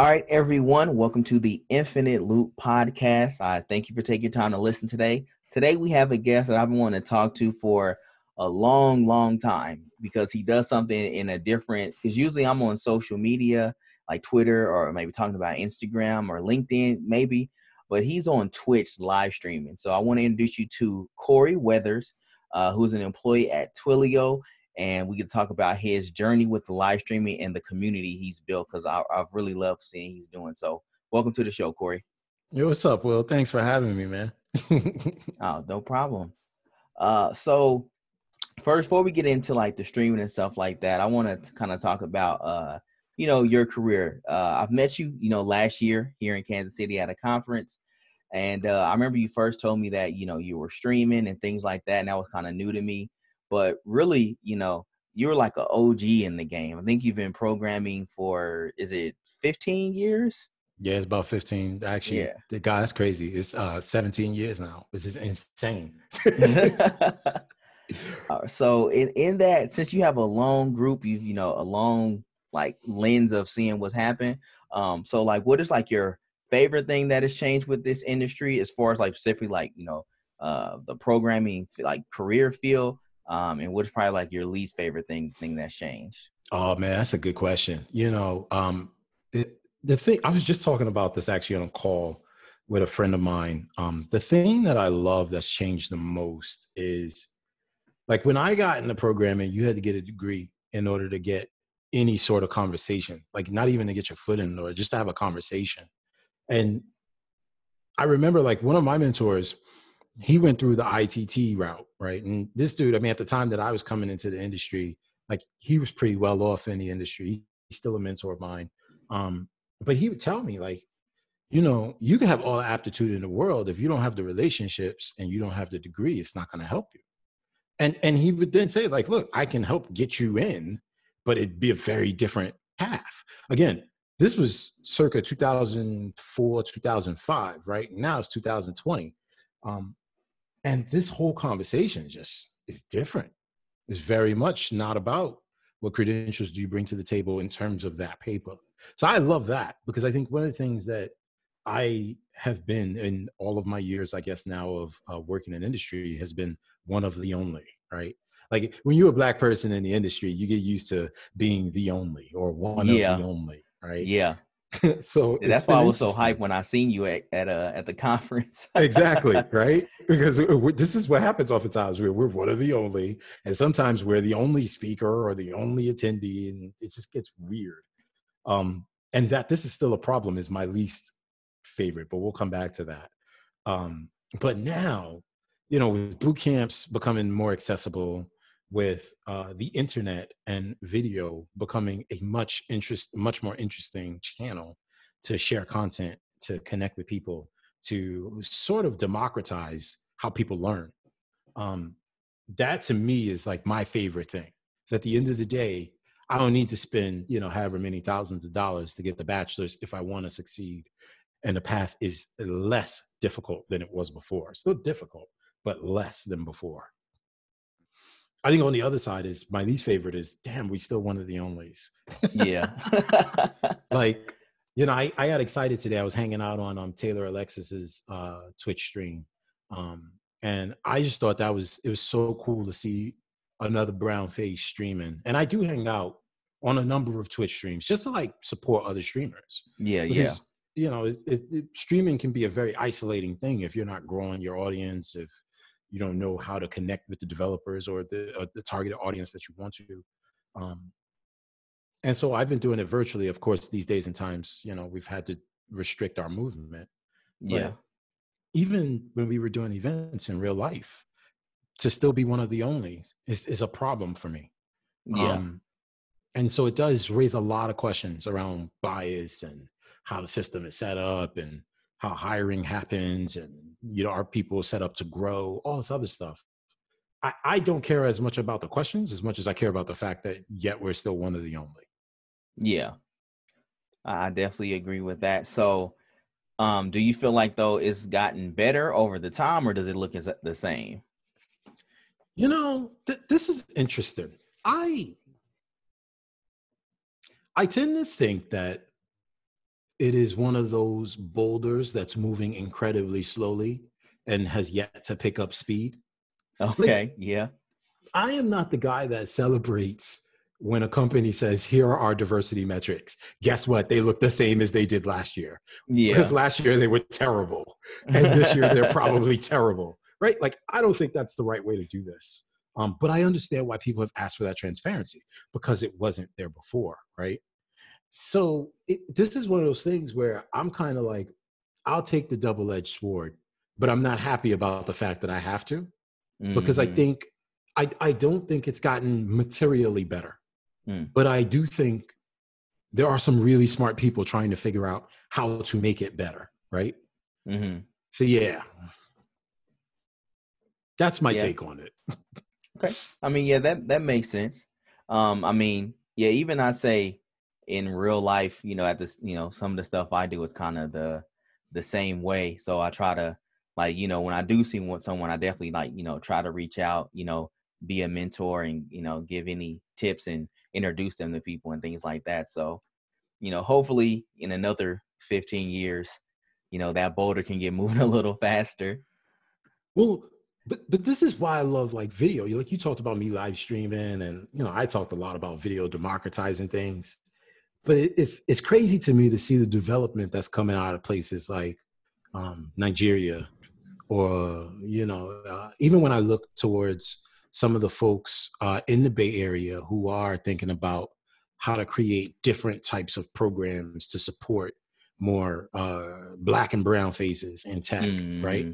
All right, everyone, welcome to the Infinite Loop podcast. I thank you for taking your time to listen today. Today, we have a guest that I've been wanting to talk to for a long, long time because he does something in a different. Because usually I'm on social media like Twitter or maybe talking about Instagram or LinkedIn, maybe, but he's on Twitch live streaming. So I want to introduce you to Corey Weathers, uh, who's an employee at Twilio and we can talk about his journey with the live streaming and the community he's built because I've really loved seeing he's doing. So, welcome to the show, Corey. Yo, what's up, Will? Thanks for having me, man. oh, no problem. Uh, so first, before we get into like the streaming and stuff like that, I want to kind of talk about uh, you know, your career. Uh, I've met you, you know, last year here in Kansas City at a conference. And uh, I remember you first told me that, you know, you were streaming and things like that. And that was kind of new to me but really, you know, you're like an OG in the game. I think you've been programming for is it 15 years? Yeah, it's about 15. Actually, yeah. the guy that's crazy. It's uh 17 years now, which is insane. uh, so in, in that, since you have a long group, you you know, a long like lens of seeing what's happened. Um, so like what is like your favorite thing that has changed with this industry as far as like specifically like, you know, uh the programming like career field um, and what's probably like your least favorite thing thing that's changed? Oh man, that's a good question. You know, um, the thing I was just talking about this actually on a call with a friend of mine. Um, the thing that I love that's changed the most is like when I got in into programming, you had to get a degree in order to get any sort of conversation, like not even to get your foot in the door, just to have a conversation. And I remember like one of my mentors, he went through the ITT route, right? And this dude, I mean, at the time that I was coming into the industry, like he was pretty well off in the industry. He's still a mentor of mine. Um, but he would tell me, like, you know, you can have all the aptitude in the world. If you don't have the relationships and you don't have the degree, it's not going to help you. And and he would then say, like, look, I can help get you in, but it'd be a very different path. Again, this was circa 2004, 2005, right? Now it's 2020. Um, and this whole conversation just is different. It's very much not about what credentials do you bring to the table in terms of that paper. So I love that because I think one of the things that I have been in all of my years, I guess now of uh, working in industry has been one of the only, right? Like when you're a black person in the industry, you get used to being the only or one yeah. of the only, right? Yeah. so yeah, that's why I was so hyped when I seen you at at, uh, at the conference. exactly right, because this is what happens oftentimes. We're we're one of the only, and sometimes we're the only speaker or the only attendee, and it just gets weird. Um, and that this is still a problem is my least favorite, but we'll come back to that. Um, but now, you know, with boot camps becoming more accessible, with uh, the internet and video becoming a much interest, much more interesting channel to share content, to connect with people, to sort of democratize how people learn. Um, that to me is like my favorite thing. So at the end of the day, I don't need to spend, you know, however many thousands of dollars to get the bachelor's if I want to succeed. And the path is less difficult than it was before. Still difficult, but less than before. I think on the other side is my least favorite is damn, we still one of the onlys. yeah. like, you know, I, I got excited today. I was hanging out on um Taylor Alexis's uh Twitch stream. Um, and I just thought that was it was so cool to see another brown face streaming. And I do hang out on a number of Twitch streams just to like support other streamers. Yeah, because, yeah. You know, it, streaming can be a very isolating thing if you're not growing your audience, if you don't know how to connect with the developers or the uh, the targeted audience that you want to. Um, and so I've been doing it virtually. Of course, these days and times, you know, we've had to restrict our movement. Yeah. even when we were doing events in real life, to still be one of the only is is a problem for me. Yeah. Um, and so it does raise a lot of questions around bias and how the system is set up and how hiring happens and you know are people set up to grow all this other stuff. I, I don't care as much about the questions as much as i care about the fact that yet we're still one of the only. Yeah. I definitely agree with that. So um do you feel like though it's gotten better over the time or does it look as the same? You know th- this is interesting. I i tend to think that it is one of those boulders that's moving incredibly slowly and has yet to pick up speed. Okay, like, yeah. I am not the guy that celebrates when a company says, here are our diversity metrics. Guess what? They look the same as they did last year. Yeah. Because last year they were terrible. And this year they're probably terrible. Right? Like, I don't think that's the right way to do this. Um, but I understand why people have asked for that transparency because it wasn't there before, right? So it, this is one of those things where I'm kind of like, I'll take the double edged sword, but I'm not happy about the fact that I have to mm-hmm. because I mm-hmm. think, I, I don't think it's gotten materially better. Mm. But I do think there are some really smart people trying to figure out how to make it better, right? Mm-hmm. So, yeah, that's my yeah. take on it. okay. I mean, yeah, that, that makes sense. Um, I mean, yeah, even I say, in real life, you know, at this, you know, some of the stuff I do is kind of the the same way. So I try to like, you know, when I do see someone, I definitely like, you know, try to reach out, you know, be a mentor and, you know, give any tips and introduce them to people and things like that. So, you know, hopefully in another 15 years, you know, that boulder can get moving a little faster. Well, but but this is why I love like video. You like you talked about me live streaming, and you know I talked a lot about video democratizing things but it's it's crazy to me to see the development that's coming out of places like um, Nigeria, or you know, uh, even when I look towards some of the folks uh, in the Bay Area who are thinking about how to create different types of programs to support more uh, black and brown faces in tech, mm. right?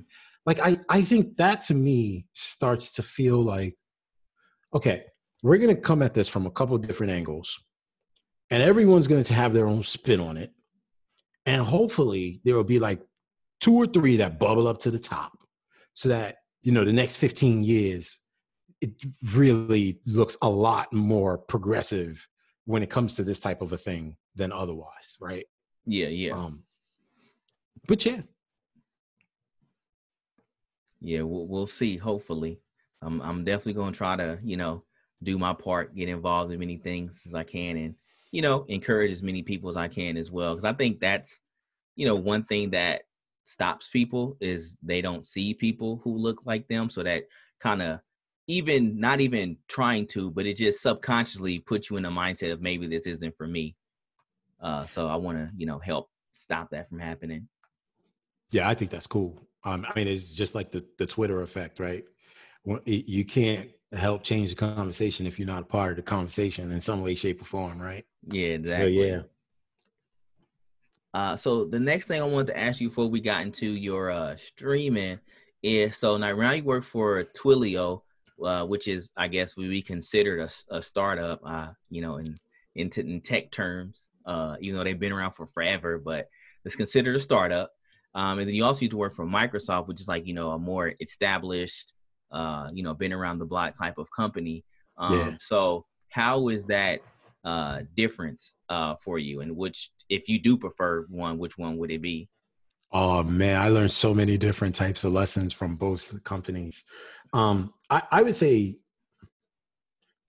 Like I, I think that to me starts to feel like, okay, we're gonna come at this from a couple different angles and everyone's going to have their own spin on it. And hopefully there will be like two or three that bubble up to the top so that, you know, the next 15 years, it really looks a lot more progressive when it comes to this type of a thing than otherwise, right? Yeah, yeah. Um, but yeah. Yeah, we'll, we'll see. Hopefully, I'm I'm definitely gonna try to you know do my part, get involved in many things as I can, and you know, encourage as many people as I can as well. Because I think that's, you know, one thing that stops people is they don't see people who look like them. So that kind of even not even trying to, but it just subconsciously puts you in a mindset of maybe this isn't for me. Uh, so I want to, you know, help stop that from happening. Yeah, I think that's cool. Um, I mean, it's just like the the Twitter effect, right? You can't help change the conversation if you're not a part of the conversation in some way, shape, or form, right? Yeah, exactly. So, yeah. Uh, so the next thing I wanted to ask you before we got into your uh, streaming is so now, now you work for Twilio, uh, which is I guess we be considered a, a startup, uh, you know, in, in in tech terms. Uh, even though they've been around for forever, but it's considered a startup. Um, and then you also used to work for Microsoft, which is like you know a more established uh, you know, been around the block type of company. Um, yeah. So how is that uh, difference uh, for you? And which, if you do prefer one, which one would it be? Oh man, I learned so many different types of lessons from both companies. Um, I, I would say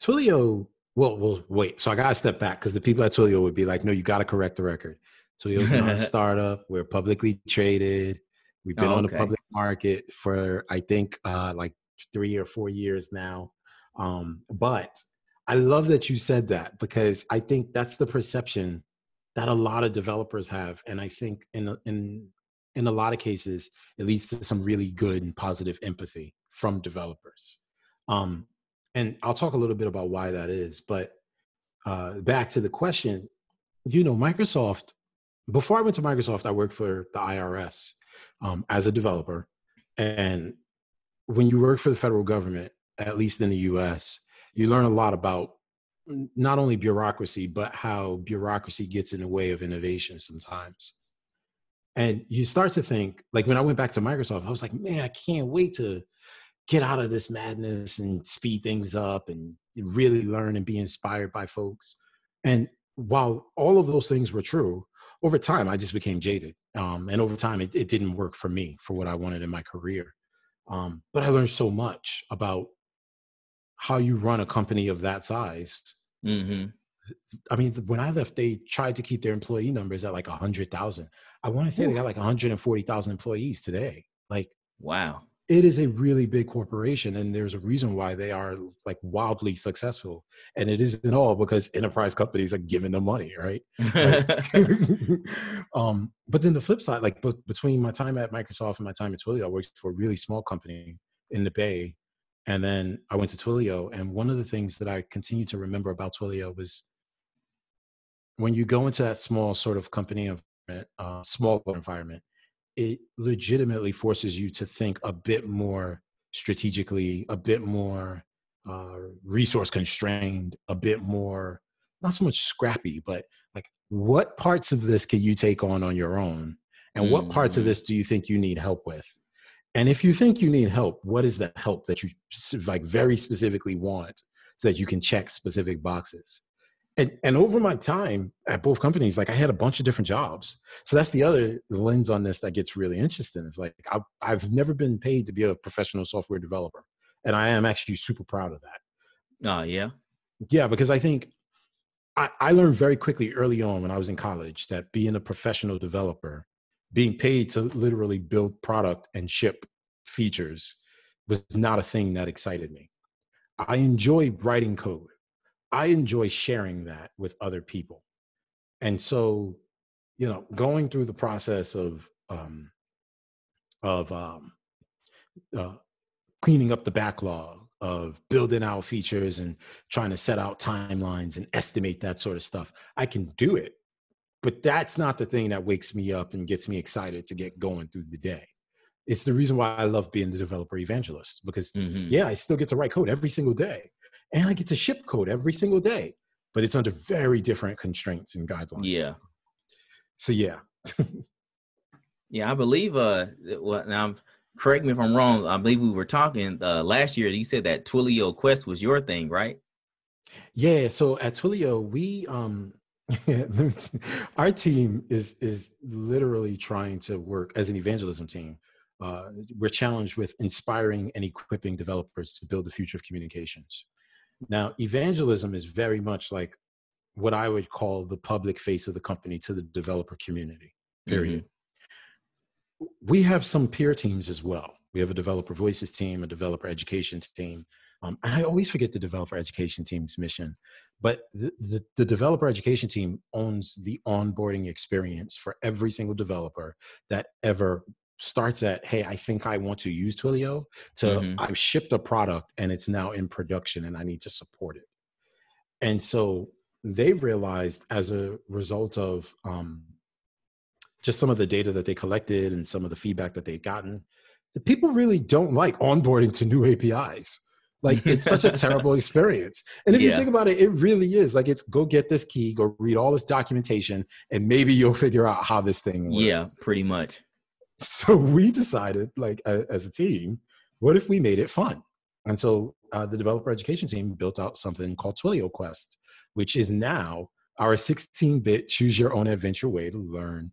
Twilio. Well, well, wait. So I got to step back because the people at Twilio would be like, "No, you got to correct the record." Twilio's not a startup. We're publicly traded. We've been oh, okay. on the public market for I think uh, like three or four years now. Um, but I love that you said that because I think that's the perception that a lot of developers have, and I think in in in a lot of cases it leads to some really good and positive empathy from developers. Um, and I'll talk a little bit about why that is. But uh, back to the question, you know, Microsoft. Before I went to Microsoft, I worked for the IRS um, as a developer, and when you work for the federal government, at least in the US, you learn a lot about not only bureaucracy, but how bureaucracy gets in the way of innovation sometimes. And you start to think, like when I went back to Microsoft, I was like, man, I can't wait to get out of this madness and speed things up and really learn and be inspired by folks. And while all of those things were true, over time, I just became jaded. Um, and over time, it, it didn't work for me for what I wanted in my career. Um, but I learned so much about how you run a company of that size mm-hmm. I mean, when I left, they tried to keep their employee numbers at like a hundred thousand. I want to say Ooh. they got like 140,000 employees today. Like, wow, it is a really big corporation, and there's a reason why they are like wildly successful. And it isn't all because enterprise companies are giving them money, right? um, but then the flip side, like between my time at Microsoft and my time at Twilio, I worked for a really small company in the Bay and then I went to Twilio. And one of the things that I continue to remember about Twilio was when you go into that small sort of company environment, uh, small environment, it legitimately forces you to think a bit more strategically, a bit more uh, resource constrained, a bit more, not so much scrappy, but like what parts of this can you take on on your own? And mm. what parts of mm. this do you think you need help with? And if you think you need help, what is the help that you like very specifically want so that you can check specific boxes? And, and over my time at both companies, like I had a bunch of different jobs. So that's the other lens on this that gets really interesting. Is like I, I've never been paid to be a professional software developer, and I am actually super proud of that. Oh yeah, yeah, because I think I, I learned very quickly early on when I was in college that being a professional developer being paid to literally build product and ship features was not a thing that excited me. I enjoy writing code. I enjoy sharing that with other people. And so, you know, going through the process of um, of um, uh, cleaning up the backlog, of building out features and trying to set out timelines and estimate that sort of stuff, I can do it but that's not the thing that wakes me up and gets me excited to get going through the day. It's the reason why I love being the developer evangelist because, mm-hmm. yeah, I still get to write code every single day and I get to ship code every single day, but it's under very different constraints and guidelines. Yeah. So, yeah. yeah, I believe, uh, well, now, correct me if I'm wrong. I believe we were talking uh, last year. You said that Twilio Quest was your thing, right? Yeah. So at Twilio, we um our team is is literally trying to work as an evangelism team. Uh, we're challenged with inspiring and equipping developers to build the future of communications. Now, evangelism is very much like what I would call the public face of the company to the developer community. Period. Mm-hmm. We have some peer teams as well. We have a developer voices team, a developer education team. Um, I always forget the developer education team's mission, but the, the, the, developer education team owns the onboarding experience for every single developer that ever starts at hey i think i want to use twilio to mm-hmm. i've shipped a product and it's now in production and i need to support it and so they've realized as a result of um, just some of the data that they collected and some of the feedback that they've gotten that people really don't like onboarding to new apis like it's such a terrible experience. And if yeah. you think about it, it really is. Like it's go get this key, go read all this documentation, and maybe you'll figure out how this thing works. Yeah, pretty much. So we decided, like as a team, what if we made it fun? And so uh, the developer education team built out something called Twilio Quest, which is now our 16-bit choose your own adventure way to learn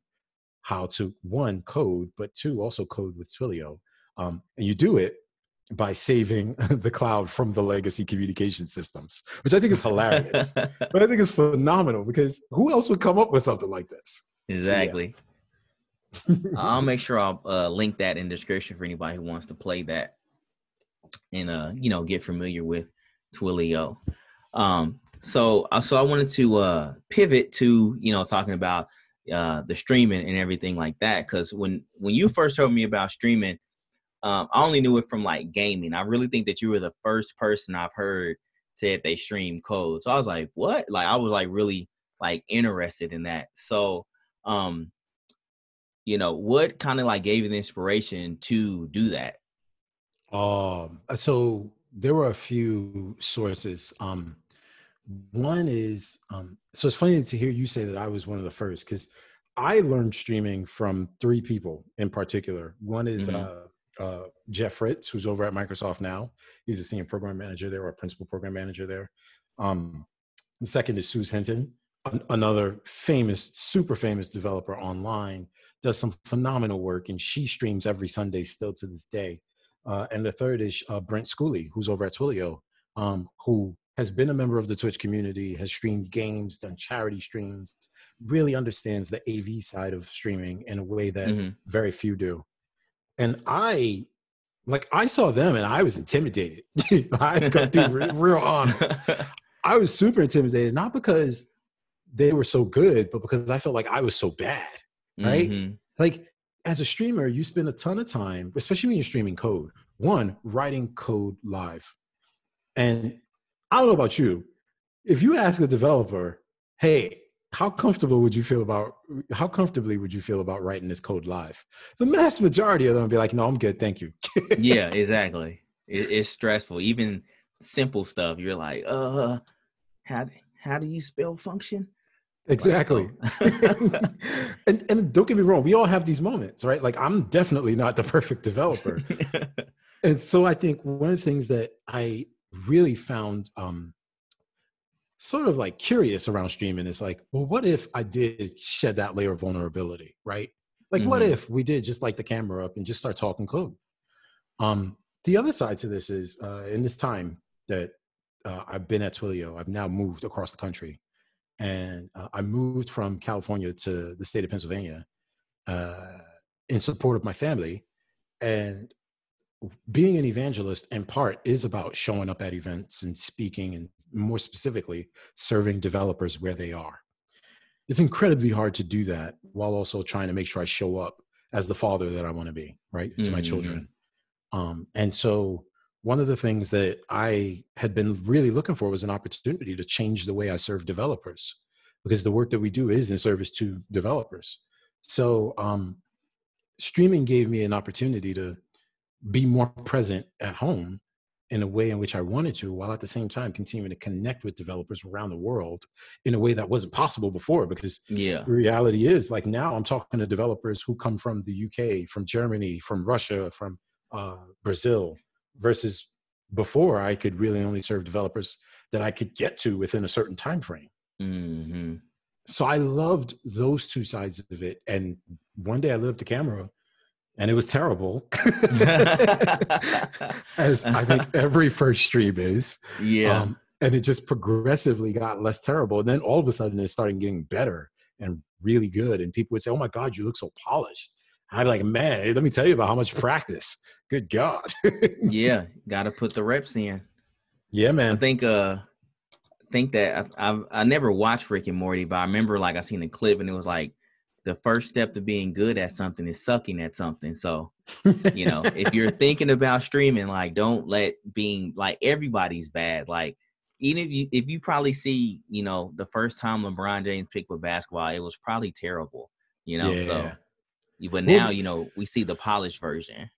how to one code, but two also code with Twilio. Um, and you do it by saving the cloud from the legacy communication systems, which I think is hilarious. but I think it's phenomenal because who else would come up with something like this? Exactly. So, yeah. I'll make sure I'll uh, link that in the description for anybody who wants to play that and uh, you know get familiar with Twilio. Um, so uh, so I wanted to uh, pivot to you know talking about uh, the streaming and everything like that because when when you first told me about streaming um, I only knew it from like gaming. I really think that you were the first person I've heard said they stream code. So I was like, what? Like I was like really like interested in that. So um, you know, what kind of like gave you the inspiration to do that? Um, uh, so there were a few sources. Um, one is um, so it's funny to hear you say that I was one of the first because I learned streaming from three people in particular. One is mm-hmm. uh, uh, Jeff Fritz, who's over at Microsoft now. He's a senior program manager there or a principal program manager there. Um, the second is Suze Hinton, an- another famous, super famous developer online, does some phenomenal work, and she streams every Sunday still to this day. Uh, and the third is uh, Brent Schooley, who's over at Twilio, um, who has been a member of the Twitch community, has streamed games, done charity streams, really understands the AV side of streaming in a way that mm-hmm. very few do. And I, like, I saw them and I was intimidated. I got to be real on. I was super intimidated, not because they were so good, but because I felt like I was so bad, right? Mm-hmm. Like, as a streamer, you spend a ton of time, especially when you're streaming code, one, writing code live. And I don't know about you. If you ask a developer, hey, how comfortable would you feel about how comfortably would you feel about writing this code live? The mass majority of them would be like, no, I'm good, thank you. yeah, exactly. It, it's stressful. Even simple stuff, you're like, uh, how how do you spell function? Exactly. and and don't get me wrong, we all have these moments, right? Like I'm definitely not the perfect developer. and so I think one of the things that I really found um sort of like curious around streaming is like, well, what if I did shed that layer of vulnerability, right? Like, mm-hmm. what if we did just light the camera up and just start talking code? Um, the other side to this is uh, in this time that uh, I've been at Twilio, I've now moved across the country, and uh, I moved from California to the state of Pennsylvania uh, in support of my family, and being an evangelist in part is about showing up at events and speaking and more specifically serving developers where they are. It's incredibly hard to do that while also trying to make sure i show up as the father that i want to be right? To mm-hmm. my children. Um, and so one of the things that i had been really looking for was an opportunity to change the way i serve developers because the work that we do is in service to developers so um, streaming gave me an opportunity to be more present at home in a way in which I wanted to, while at the same time continuing to connect with developers around the world in a way that wasn't possible before. Because yeah, the reality is like now I'm talking to developers who come from the UK, from Germany, from Russia, from uh, Brazil, versus before I could really only serve developers that I could get to within a certain time frame. Mm-hmm. So I loved those two sides of it. And one day I lit up the camera and it was terrible as i think every first stream is yeah um, and it just progressively got less terrible and then all of a sudden it started getting better and really good and people would say oh my god you look so polished i'd be like man let me tell you about how much practice good god yeah gotta put the reps in yeah man i think uh think that I, I i never watched Rick and Morty, but I remember like I seen a clip and it was like the first step to being good at something is sucking at something. So, you know, if you're thinking about streaming, like don't let being like everybody's bad. Like even if you if you probably see, you know, the first time LeBron James picked with basketball, it was probably terrible. You know, yeah. so but now, you know, we see the polished version.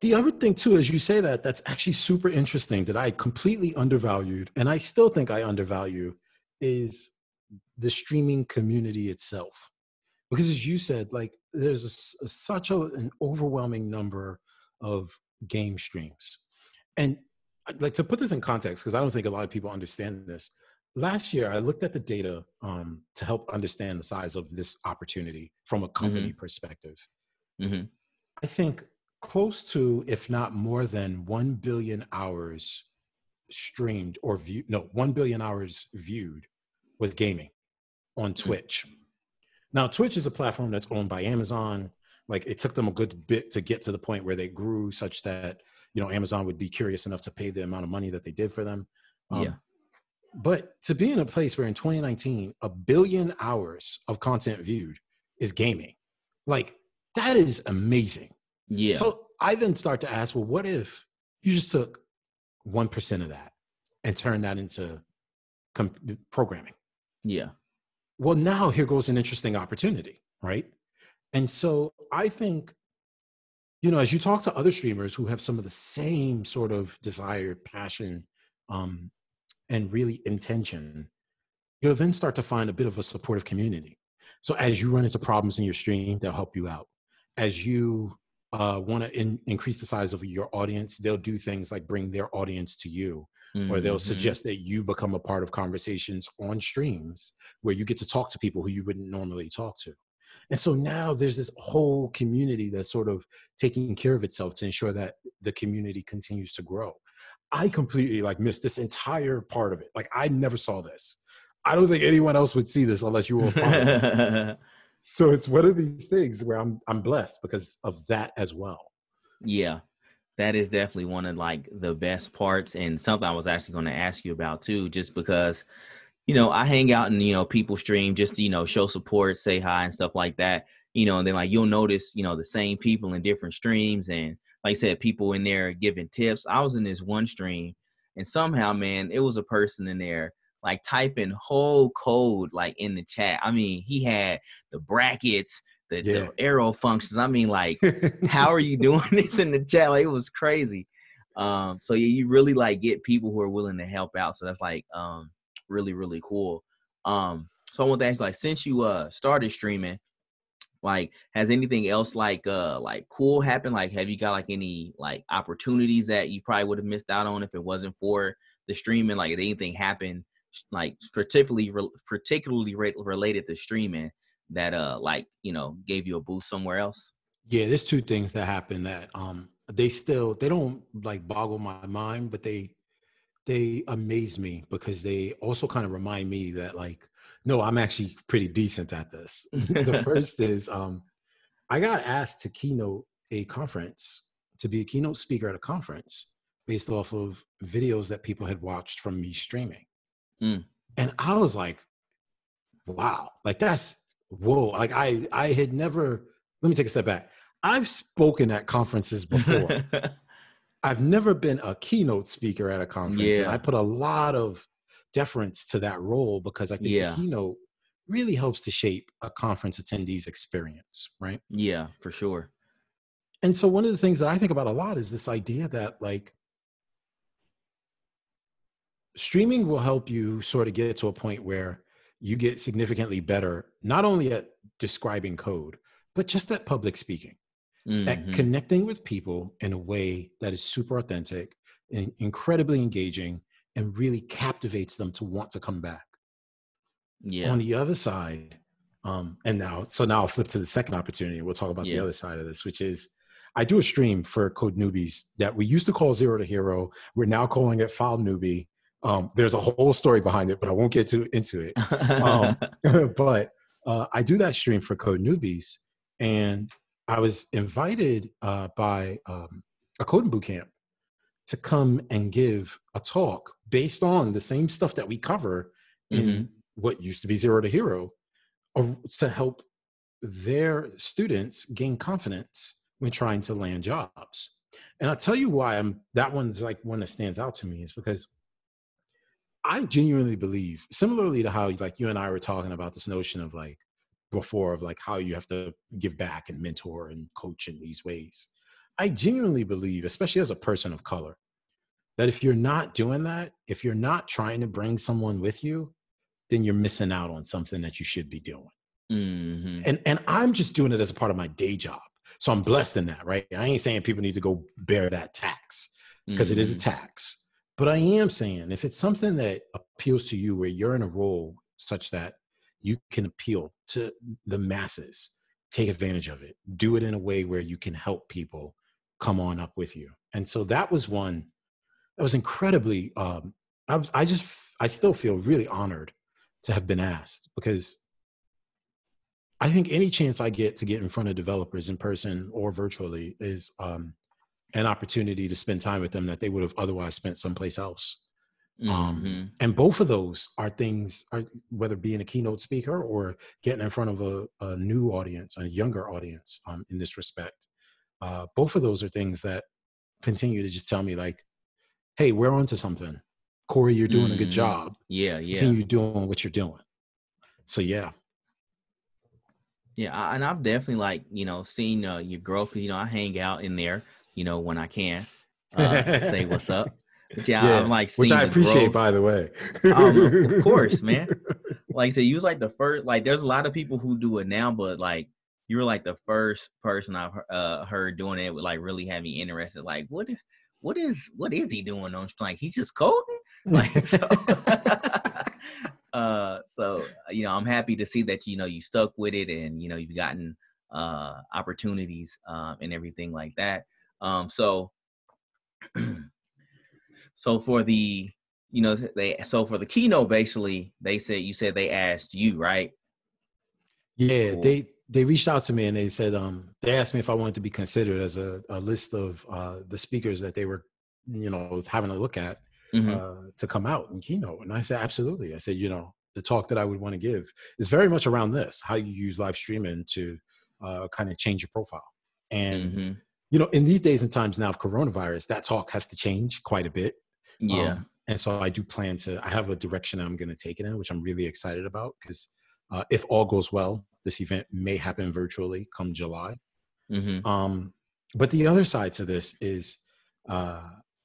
The other thing too, as you say that, that's actually super interesting that I completely undervalued, and I still think I undervalue, is the streaming community itself because as you said like there's a, such a, an overwhelming number of game streams and like to put this in context because i don't think a lot of people understand this last year i looked at the data um, to help understand the size of this opportunity from a company mm-hmm. perspective mm-hmm. i think close to if not more than 1 billion hours streamed or viewed no 1 billion hours viewed was gaming on mm. Twitch. Now, Twitch is a platform that's owned by Amazon. Like it took them a good bit to get to the point where they grew such that you know Amazon would be curious enough to pay the amount of money that they did for them. Um, yeah. But to be in a place where in 2019 a billion hours of content viewed is gaming, like that is amazing. Yeah. So I then start to ask, well, what if you just took one percent of that and turned that into com- programming? Yeah well now here goes an interesting opportunity right and so i think you know as you talk to other streamers who have some of the same sort of desire passion um, and really intention you'll then start to find a bit of a supportive community so as you run into problems in your stream they'll help you out as you uh, want to in- increase the size of your audience they'll do things like bring their audience to you mm-hmm. or they'll mm-hmm. suggest that you become a part of conversations on streams where you get to talk to people who you wouldn't normally talk to. And so now there's this whole community that's sort of taking care of itself to ensure that the community continues to grow. I completely like missed this entire part of it. Like I never saw this. I don't think anyone else would see this unless you were a part of it. so it's one of these things where I'm I'm blessed because of that as well. Yeah. That is definitely one of like the best parts and something I was actually going to ask you about too just because you know, I hang out and you know, people stream just to, you know, show support, say hi and stuff like that. You know, and then like you'll notice, you know, the same people in different streams and like I said, people in there giving tips. I was in this one stream and somehow, man, it was a person in there like typing whole code like in the chat. I mean, he had the brackets, the, yeah. the arrow functions. I mean, like, how are you doing this in the chat? Like, it was crazy. Um, so yeah, you really like get people who are willing to help out. So that's like um really, really cool. Um, so I want to ask, like, since you uh started streaming, like, has anything else like uh like cool happened? Like, have you got like any like opportunities that you probably would have missed out on if it wasn't for the streaming? Like, did anything happen like particularly particularly related to streaming that uh like you know gave you a boost somewhere else? Yeah, there's two things that happen that um they still they don't like boggle my mind, but they they amaze me because they also kind of remind me that like no, I'm actually pretty decent at this. the first is um I got asked to keynote a conference to be a keynote speaker at a conference based off of videos that people had watched from me streaming. Mm. And I was like, wow, like that's whoa. Like I I had never, let me take a step back. I've spoken at conferences before. I've never been a keynote speaker at a conference. Yeah. And I put a lot of deference to that role because I think yeah. the keynote really helps to shape a conference attendee's experience, right? Yeah, for sure. And so one of the things that I think about a lot is this idea that like streaming will help you sort of get to a point where you get significantly better, not only at describing code, but just at public speaking, mm-hmm. at connecting with people in a way that is super authentic and incredibly engaging and really captivates them to want to come back. Yeah. On the other side, um, and now, so now I'll flip to the second opportunity. We'll talk about yeah. the other side of this, which is I do a stream for Code Newbies that we used to call Zero to Hero. We're now calling it File Newbie um, there's a whole story behind it, but I won't get to into it. Um, but uh, I do that stream for Code Newbies, and I was invited uh, by um, a coding bootcamp to come and give a talk based on the same stuff that we cover in mm-hmm. what used to be Zero to Hero, to help their students gain confidence when trying to land jobs. And I'll tell you why I'm that one's like one that stands out to me is because I genuinely believe, similarly to how like you and I were talking about this notion of like before of like how you have to give back and mentor and coach in these ways. I genuinely believe, especially as a person of color, that if you're not doing that, if you're not trying to bring someone with you, then you're missing out on something that you should be doing. Mm-hmm. And and I'm just doing it as a part of my day job. So I'm blessed in that, right? I ain't saying people need to go bear that tax because mm-hmm. a tax. But I am saying if it's something that appeals to you where you're in a role such that you can appeal to the masses, take advantage of it, do it in a way where you can help people come on up with you. And so that was one that was incredibly, um, I, was, I just, I still feel really honored to have been asked because I think any chance I get to get in front of developers in person or virtually is um, an opportunity to spend time with them that they would have otherwise spent someplace else. Um, mm-hmm. Um, and both of those are things, are, whether being a keynote speaker or getting in front of a, a new audience, a younger audience um, in this respect. Uh, both of those are things that continue to just tell me, like, hey, we're onto something. Corey, you're doing mm-hmm. a good mm-hmm. job. Yeah, yeah. Continue doing what you're doing. So, yeah. Yeah, and I've definitely like you know seen uh, your growth. You know, I hang out in there you know, when I can uh, say what's up. But yeah, yeah, I'm like, which I appreciate, by the way. um, of course, man. Like I said, you was like the first. Like, there's a lot of people who do it now, but like, you were like the first person I've uh, heard doing it with like really having interested. Like, what, what is, what is he doing on? Like, he's just coding. Like, so. uh, so you know, I'm happy to see that you know you stuck with it, and you know you've gotten uh opportunities um and everything like that. Um, so So for the you know they so for the keynote basically they said you said they asked you right yeah cool. they they reached out to me and they said um they asked me if i wanted to be considered as a, a list of uh the speakers that they were you know having a look at mm-hmm. uh to come out and keynote and i said absolutely i said you know the talk that i would want to give is very much around this how you use live streaming to uh kind of change your profile and mm-hmm. you know in these days and times now of coronavirus that talk has to change quite a bit yeah um, and so I do plan to. I have a direction I'm going to take it in, which I'm really excited about because uh, if all goes well, this event may happen virtually come July. Mm-hmm. Um, but the other side to this is, uh,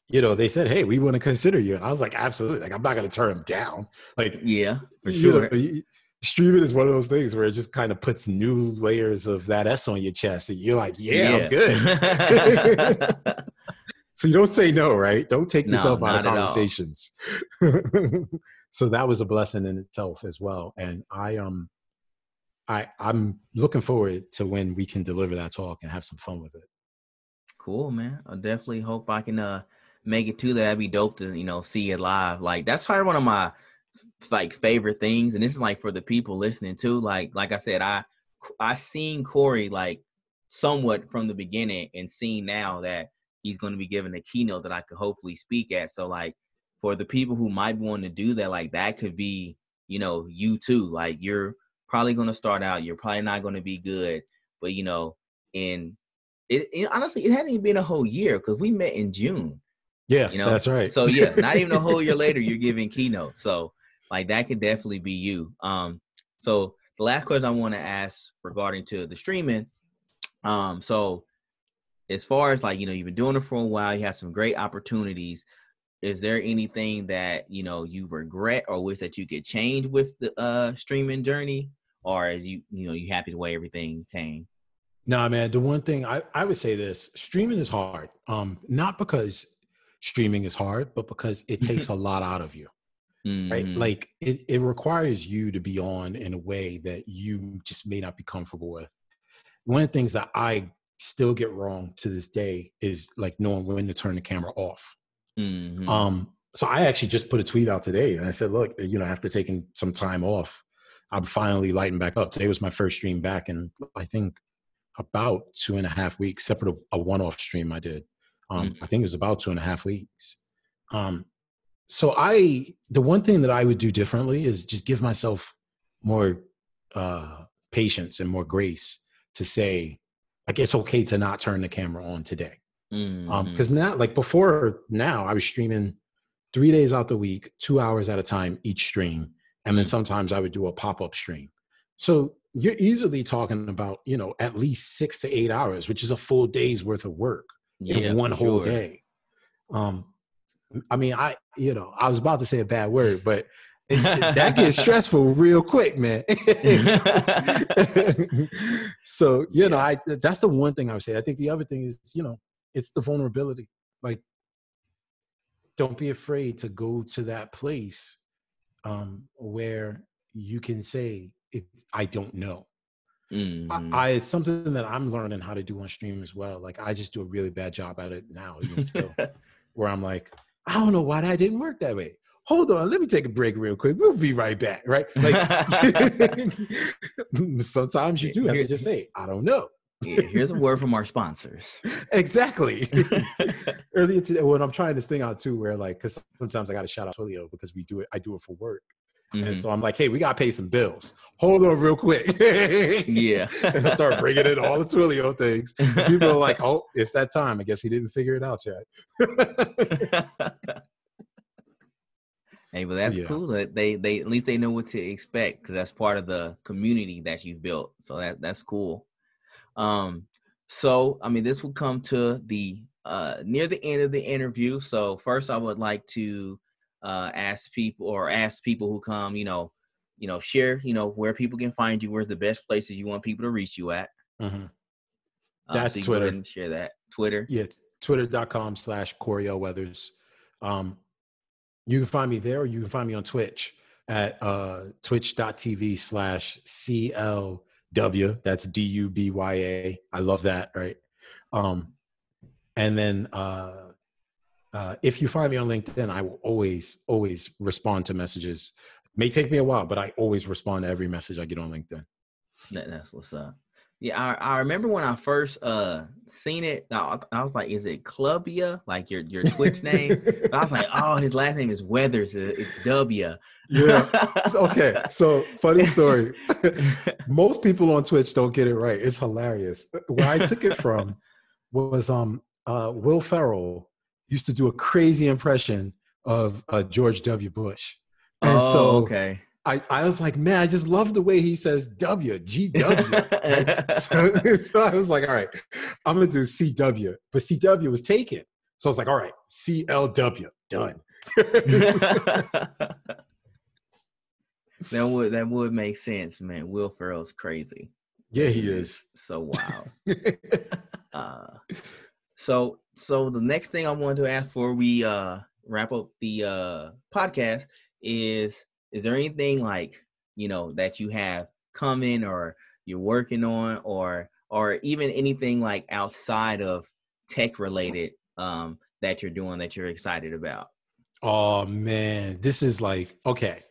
you know, they said, "Hey, we want to consider you," and I was like, "Absolutely!" Like, I'm not going to turn them down. Like, yeah, for sure. Know, streaming is one of those things where it just kind of puts new layers of that S on your chest, and you're like, "Yeah, yeah. I'm good." So you don't say no, right? Don't take yourself no, out of conversations. so that was a blessing in itself as well. And I um I I'm looking forward to when we can deliver that talk and have some fun with it. Cool, man. I definitely hope I can uh make it to that. That'd be dope to, you know, see it live. Like that's probably one of my like favorite things. And this is like for the people listening too. Like like I said, I I seen Corey like somewhat from the beginning and seeing now that he's going to be giving a keynote that I could hopefully speak at. So like for the people who might want to do that, like that could be, you know, you too. Like you're probably going to start out, you're probably not going to be good, but you know, in it, it honestly, it hadn't even been a whole year because we met in June. Yeah, you know, that's right. so yeah, not even a whole year later, you're giving keynote. So like that could definitely be you. Um, so the last question I want to ask regarding to the streaming, um, so as far as like you know you've been doing it for a while you have some great opportunities is there anything that you know you regret or wish that you could change with the uh streaming journey or as you you know you happy the way everything came no nah, man the one thing i i would say this streaming is hard um not because streaming is hard but because it takes a lot out of you mm-hmm. right like it, it requires you to be on in a way that you just may not be comfortable with one of the things that i still get wrong to this day is like knowing when to turn the camera off. Mm-hmm. Um, so I actually just put a tweet out today and I said, look, you know, after taking some time off, I'm finally lighting back up. Today was my first stream back in I think about two and a half weeks, separate a, one-off stream I did. Um, mm-hmm. I think it was about two and a half weeks. Um, so I, the one thing that I would do differently is just give myself more uh, patience and more grace to say, like it's okay to not turn the camera on today. Um, mm-hmm. Um, because now, like before now, I was streaming three days out the week, two hours at a time each stream, and then sometimes I would do a pop up stream. So you're easily talking about you know at least six to eight hours, which is a full day's worth of work yeah, in one whole sure. day. Um, I mean, I you know I was about to say a bad word, but that gets stressful real quick, man. so, you know, I that's the one thing I would say. I think the other thing is, you know, it's the vulnerability. Like, don't be afraid to go to that place um, where you can say, it, I don't know. Mm-hmm. I, I, it's something that I'm learning how to do on stream as well. Like I just do a really bad job at it now, even still, where I'm like, I don't know why that didn't work that way hold on, let me take a break real quick. We'll be right back, right? Like sometimes you do have to just say, I don't know. Yeah, here's a word from our sponsors. Exactly. Earlier today, when I'm trying this thing out too, where like, because sometimes I got to shout out Twilio because we do it. I do it for work, mm-hmm. and so I'm like, hey, we got to pay some bills. Hold on, real quick. yeah. and I start bringing in all the Twilio things. People are like, oh, it's that time. I guess he didn't figure it out yet. Hey, but that's yeah. cool that they they at least they know what to expect because that's part of the community that you've built. So that that's cool. Um, so I mean, this will come to the uh near the end of the interview. So first, I would like to uh ask people or ask people who come, you know, you know, share, you know, where people can find you. Where's the best places you want people to reach you at? Mm-hmm. That's um, so Twitter. share that Twitter. Yeah, twitter.com slash CoreyLWeathers. Um, you can find me there or you can find me on Twitch at uh, twitch.tv slash CLDubya. That's D U B Y A. I love that, right? Um, and then uh, uh, if you find me on LinkedIn, I will always, always respond to messages. may take me a while, but I always respond to every message I get on LinkedIn. That, that's what's up. Yeah, I, I remember when I first uh seen it. I, I was like, "Is it Clubia? Like your your Twitch name?" but I was like, "Oh, his last name is Weathers. It's W." Yeah. okay. So funny story. Most people on Twitch don't get it right. It's hilarious. Where I took it from was um uh Will Ferrell used to do a crazy impression of uh, George W. Bush. And oh, so okay. I, I was like, man, I just love the way he says W, G W. so, so I was like, all right, I'm gonna do CW. But CW was taken. So I was like, all right, CLW, done. that would that would make sense, man. Will Ferrell's crazy. Yeah, he is. So wild. uh, so so the next thing I wanted to ask before we uh wrap up the uh podcast is is there anything like you know that you have coming or you're working on or or even anything like outside of tech related um that you're doing that you're excited about oh man this is like okay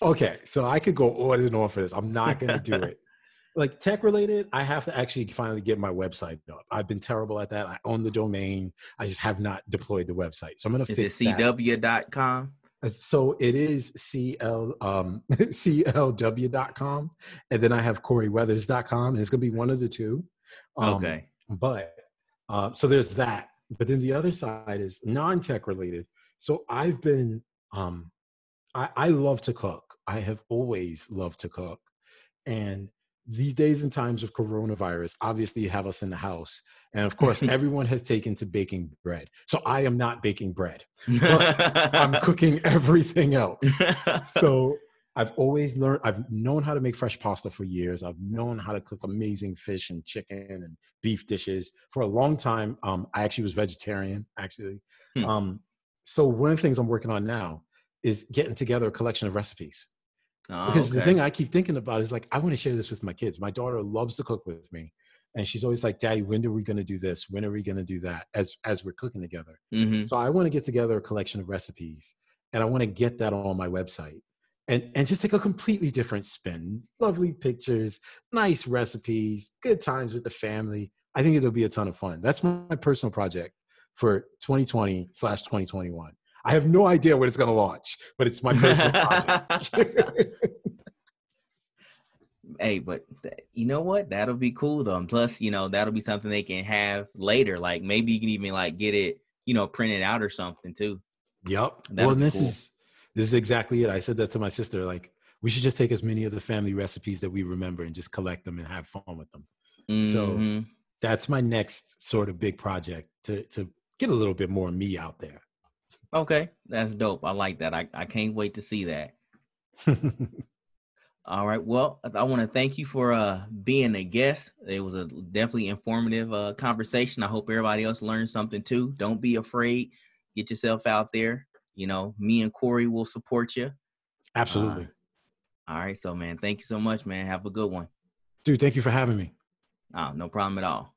okay so i could go on and on for this i'm not gonna do it like tech related, I have to actually finally get my website up. I've been terrible at that. I own the domain. I just have not deployed the website. So I'm gonna is fix it cw.com? Uh, so it is CL um CLW.com. And then I have CoreyWeathers.com. And it's gonna be one of the two. Um, okay. But uh, so there's that. But then the other side is non-tech related. So I've been um I, I love to cook. I have always loved to cook. And these days and times of coronavirus obviously have us in the house and of course everyone has taken to baking bread so i am not baking bread i'm cooking everything else. So i've always learned i've known how to make fresh pasta for years i've known how to cook amazing fish and chicken and beef dishes. For a long time um, i actually was vegetarian actually. Hmm. um, so one of the things i'm working on now is getting together a collection of recipes Oh, because okay. the thing I keep thinking about is like, I want to share this with my kids. My daughter loves to cook with me. And she's always like, Daddy, when are we going to do this? When are we going to do that? As as we're cooking together. Mm-hmm. So I want to get together a collection of recipes, and I want to get that on my website, and and just take a completely different spin. Lovely pictures, nice recipes, good times with the family. I think it'll be a ton of fun. That's my, my personal project for 2020 slash 2021. I have no idea when it's going to launch, but it's my personal project. hey, but you know what? That'll be cool though. And plus, you know, that'll be something they can have later. Like maybe you can even like get it, you know, printed out or something too. Yep. That'll well, this cool. is this is exactly it. I said that to my sister. Like, we should just take as many of the family recipes that we remember and just collect them and have fun with them. Mm-hmm. So that's my next sort of big project to to get a little bit more me out there. Okay, that's dope. I like that. I, I can't wait to see that. All right. Well, I want to thank you for uh, being a guest. It was a definitely informative uh, conversation. I hope everybody else learned something too. Don't be afraid. Get yourself out there. You know, me and Corey will support you. Absolutely. Uh, all right. So, man, thank you so much, man. Have a good one. Dude, thank you for having me. Oh, no problem at all.